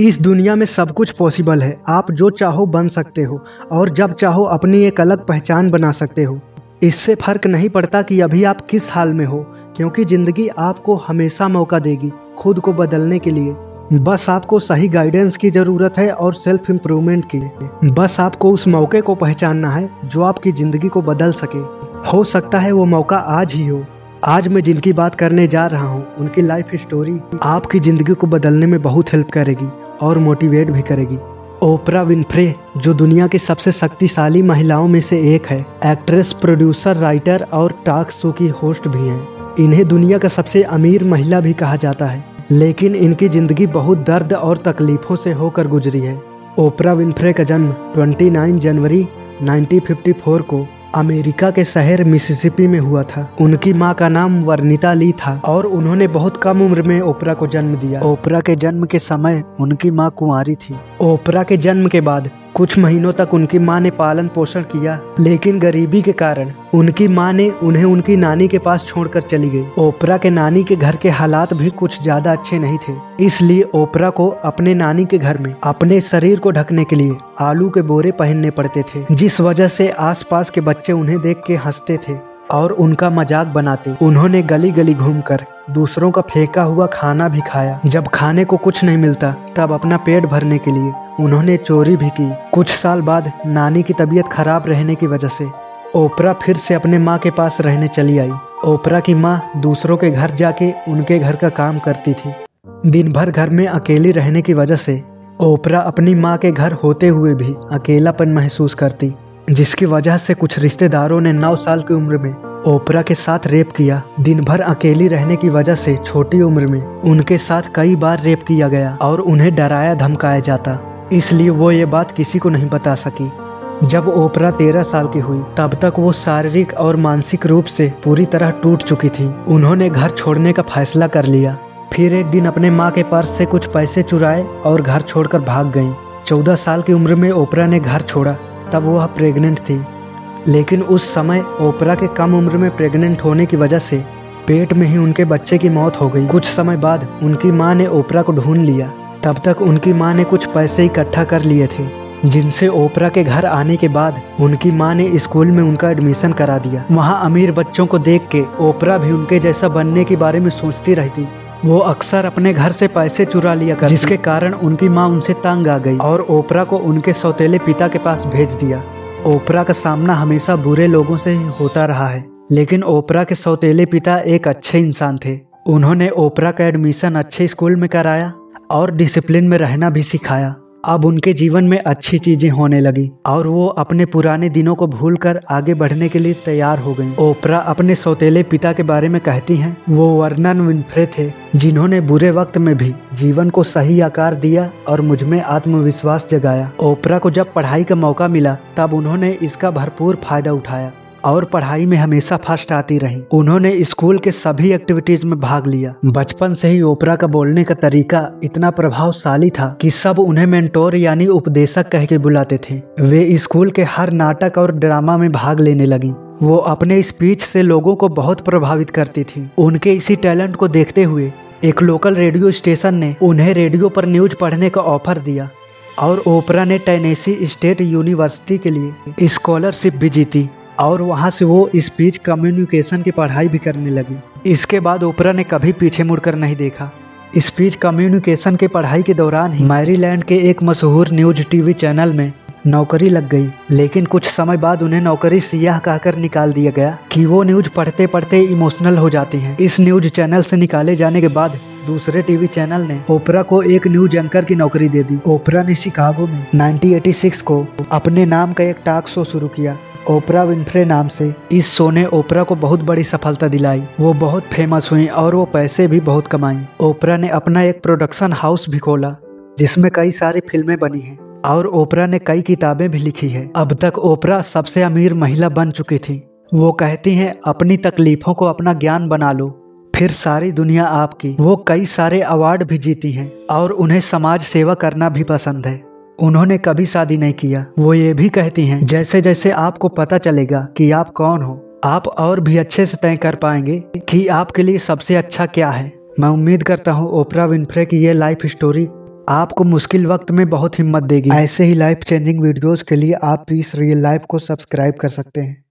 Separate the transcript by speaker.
Speaker 1: इस दुनिया में सब कुछ पॉसिबल है। आप जो चाहो बन सकते हो, और जब चाहो अपनी एक अलग पहचान बना सकते हो। इससे फ़र्क नहीं पड़ता कि अभी आप किस हाल में हो, क्योंकि ज़िंदगी आपको हमेशा मौका देगी, खुद को बदलने के लिए। बस आपको सही गाइडेंस की ज़रूरत है और सेल्फ इम्प्रूवमेंट की बस आपको उस मौके को पहचानना है, जो आपकी ज़िंदगी को बदल सके। हो सकता है वो मौका आज ही हो। आज मैं जिनकी बात करने जा रहा हूँ, उनकी लाइफ स्टोरी आपकी ज़िंदगी को बदलने में बहुत हेल्प करेगी। और मोटिवेट भी करेगी। ओपरा विनफ्रे जो दुनिया की सबसे शक्तिशाली महिलाओं में से एक है एक्ट्रेस प्रोड्यूसर राइटर और टॉक शो की होस्ट भी हैं। इन्हें दुनिया का सबसे अमीर महिला भी कहा जाता है। लेकिन इनकी ज़िंदगी बहुत दर्द और तकलीफों से होकर गुजरी है। ओपरा विनफ्रे का जन्म 29 जनवरी 1954 को अमेरिका के शहर मिसिसिपी में हुआ था। उनकी माँ का नाम वर्निता ली था और उन्होंने बहुत कम उम्र में ओपरा को जन्म दिया। ओपरा के जन्म के समय उनकी माँ कुंवारी थी। ओपरा के जन्म के बाद कुछ महीनों तक उनकी माँ ने पालन पोषण किया, लेकिन गरीबी के कारण उनकी माँ ने उन्हें उनकी नानी के पास छोड़कर चली गई। ओपरा के नानी के घर के हालात भी कुछ ज़्यादा अच्छे नहीं थे, इसलिए ओपरा को अपने नानी के घर में, अपने शरीर को ढकने के लिए आलू के बोरे पहनने पड़ते थे, जिस वजह से आसपास के बच्चे उन्हें देख के हँसते थे और उनका मज़ाक बनाते। उन्होंने गली गली घूमकर दूसरों का फेंका हुआ खाना भी खाया। जब खाने को कुछ नहीं मिलता, तब अपना पेट भरने के लिए उन्होंने चोरी भी की। कुछ साल बाद नानी की तबीयत खराब रहने की वजह से ओपरा फिर से अपने माँ के पास रहने चली आई। ओपरा की माँ दूसरों के घर जाके उनके घर का काम करती थी। दिन भर घर में अकेली रहने की वजह से ओपरा अपनी माँ के घर होते हुए भी अकेलापन महसूस करती, जिसकी वजह से कुछ रिश्तेदारों ने नौ साल की उम्र में ओपरा के साथ रेप किया। दिन भर अकेली रहने की वजह से छोटी उम्र में उनके साथ कई बार रेप किया गया और उन्हें डराया धमकाया जाता। इसलिए वो ये बात किसी को नहीं बता सकी। जब ओपरा तेरह साल की हुई, तब तक वो शारीरिक और मानसिक रूप से पूरी तरह टूट चुकी थी। उन्होंने घर छोड़ने का फैसला कर लिया। फिर एक दिन अपने माँ के पर्स से कुछ पैसे चुराए और घर छोड़कर भाग गईं। चौदह साल की उम्र में ओपरा ने घर छोड़ा, तब वह प्रेग्नेंट थी। लेकिन उस समय ओपरा के कम उम्र में प्रेग्नेंट होने की वजह से पेट में ही उनके बच्चे की मौत हो गई। कुछ समय बाद उनकी माँ ने ओपरा को ढूंढ लिया। तब तक उनकी माँ ने कुछ पैसे इकट्ठा कर लिए थे, जिनसे ओपरा के घर आने के बाद उनकी माँ ने स्कूल में उनका एडमिशन करा दिया। वहाँ अमीर बच्चों को देख के ओपरा भी उनके जैसा बनने के बारे में सोचती रहती। वो अक्सर अपने घर से पैसे चुरा लिया कर जिसके कारण उनकी माँ उनसे तंग आ गई और ओपरा को उनके सौतेले पिता के पास भेज दिया। ओपरा का सामना हमेशा बुरे लोगों से ही होता रहा है। लेकिन ओपरा के सौतेले पिता एक अच्छे इंसान थे। उन्होंने ओपरा का एडमिशन अच्छे स्कूल में कराया। और डिसिप्लिन में रहना भी सिखाया। अब उनके जीवन में अच्छी चीज़ें होने लगी और वो अपने पुराने दिनों को भूलकर आगे बढ़ने के लिए तैयार हो गईं। ओपरा अपने सौतेले पिता के बारे में कहती हैं, वो वर्नन विनफ्रे थे, जिन्होंने बुरे वक्त में भी जीवन को सही आकार दिया और मुझमें आत्मविश्वास जगाया। ओपरा को जब पढ़ाई का मौका मिला, तब उन्होंने इसका भरपूर फ़ायदा उठाया। और पढ़ाई में हमेशा फ़र्स्ट आती रही। उन्होंने स्कूल के सभी एक्टिविटीज़ में भाग लिया। बचपन से ही ओपरा का बोलने का तरीका इतना प्रभावशाली था कि सब उन्हें मेंटोर यानी उपदेशक कह के बुलाते थे। वे स्कूल के हर नाटक और ड्रामा में भाग लेने लगी। वो अपने स्पीच से लोगों को बहुत प्रभावित करती थी। उनके इसी टैलेंट को देखते हुए एक लोकल रेडियो स्टेशन ने उन्हें रेडियो पर न्यूज़ पढ़ने का ऑफ़र दिया और ओपरा ने टेनेसी स्टेट यूनिवर्सिटी के लिए स्कॉलरशिप भी जीती। और वहाँ से वो स्पीच कम्युनिकेशन की पढ़ाई भी करने लगी। इसके बाद ओपरा ने कभी पीछे मुड़कर नहीं देखा। स्पीच कम्युनिकेशन के पढ़ाई के दौरान ही मैरीलैंड के एक मशहूर न्यूज़ टीवी चैनल में नौकरी लग गई। लेकिन कुछ समय बाद उन्हें नौकरी से यह कहकर निकाल दिया गया कि वो न्यूज़ पढ़ते पढ़ते इमोशनल हो जाती हैं। इस न्यूज़ चैनल से निकाले जाने के बाद दूसरे टीवी चैनल ने ओपरा को एक न्यूज़ एंकर की नौकरी दे दी। ओपरा ने शिकागो में 1986 को अपने नाम का एक टॉक शो शुरू किया। ओपरा विनफ्रे नाम से इस शो ने ओपरा को बहुत बड़ी सफलता दिलाई। वो बहुत फ़ेमस हुई और वो पैसे भी बहुत कमाई। ओपरा ने अपना एक प्रोडक्शन हाउस भी खोला, जिसमें कई सारी फ़िल्में बनी हैं और ओपरा ने कई किताबें भी लिखी है। अब तक ओपरा सबसे अमीर महिला बन चुकी थी। वो कहती हैं, अपनी तकलीफों को अपना ज्ञान बना लो, फिर सारी दुनिया आपकी। वो कई सारे अवार्ड भी जीती हैं और उन्हें समाज सेवा करना भी पसंद है। उन्होंने कभी शादी नहीं किया। वो ये भी कहती हैं जैसे जैसे आपको पता चलेगा कि आप कौन हो, आप और भी अच्छे से तय कर पाएँगे कि आपके लिए सबसे अच्छा क्या है। मैं उम्मीद करता हूँ ओपरा विनफ्रे की ये लाइफ स्टोरी आपको मुश्किल वक्त में बहुत हिम्मत देगी। ऐसे ही लाइफ चेंजिंग वीडियोस के लिए आप इस रियल लाइफ को सब्सक्राइब कर सकते हैं।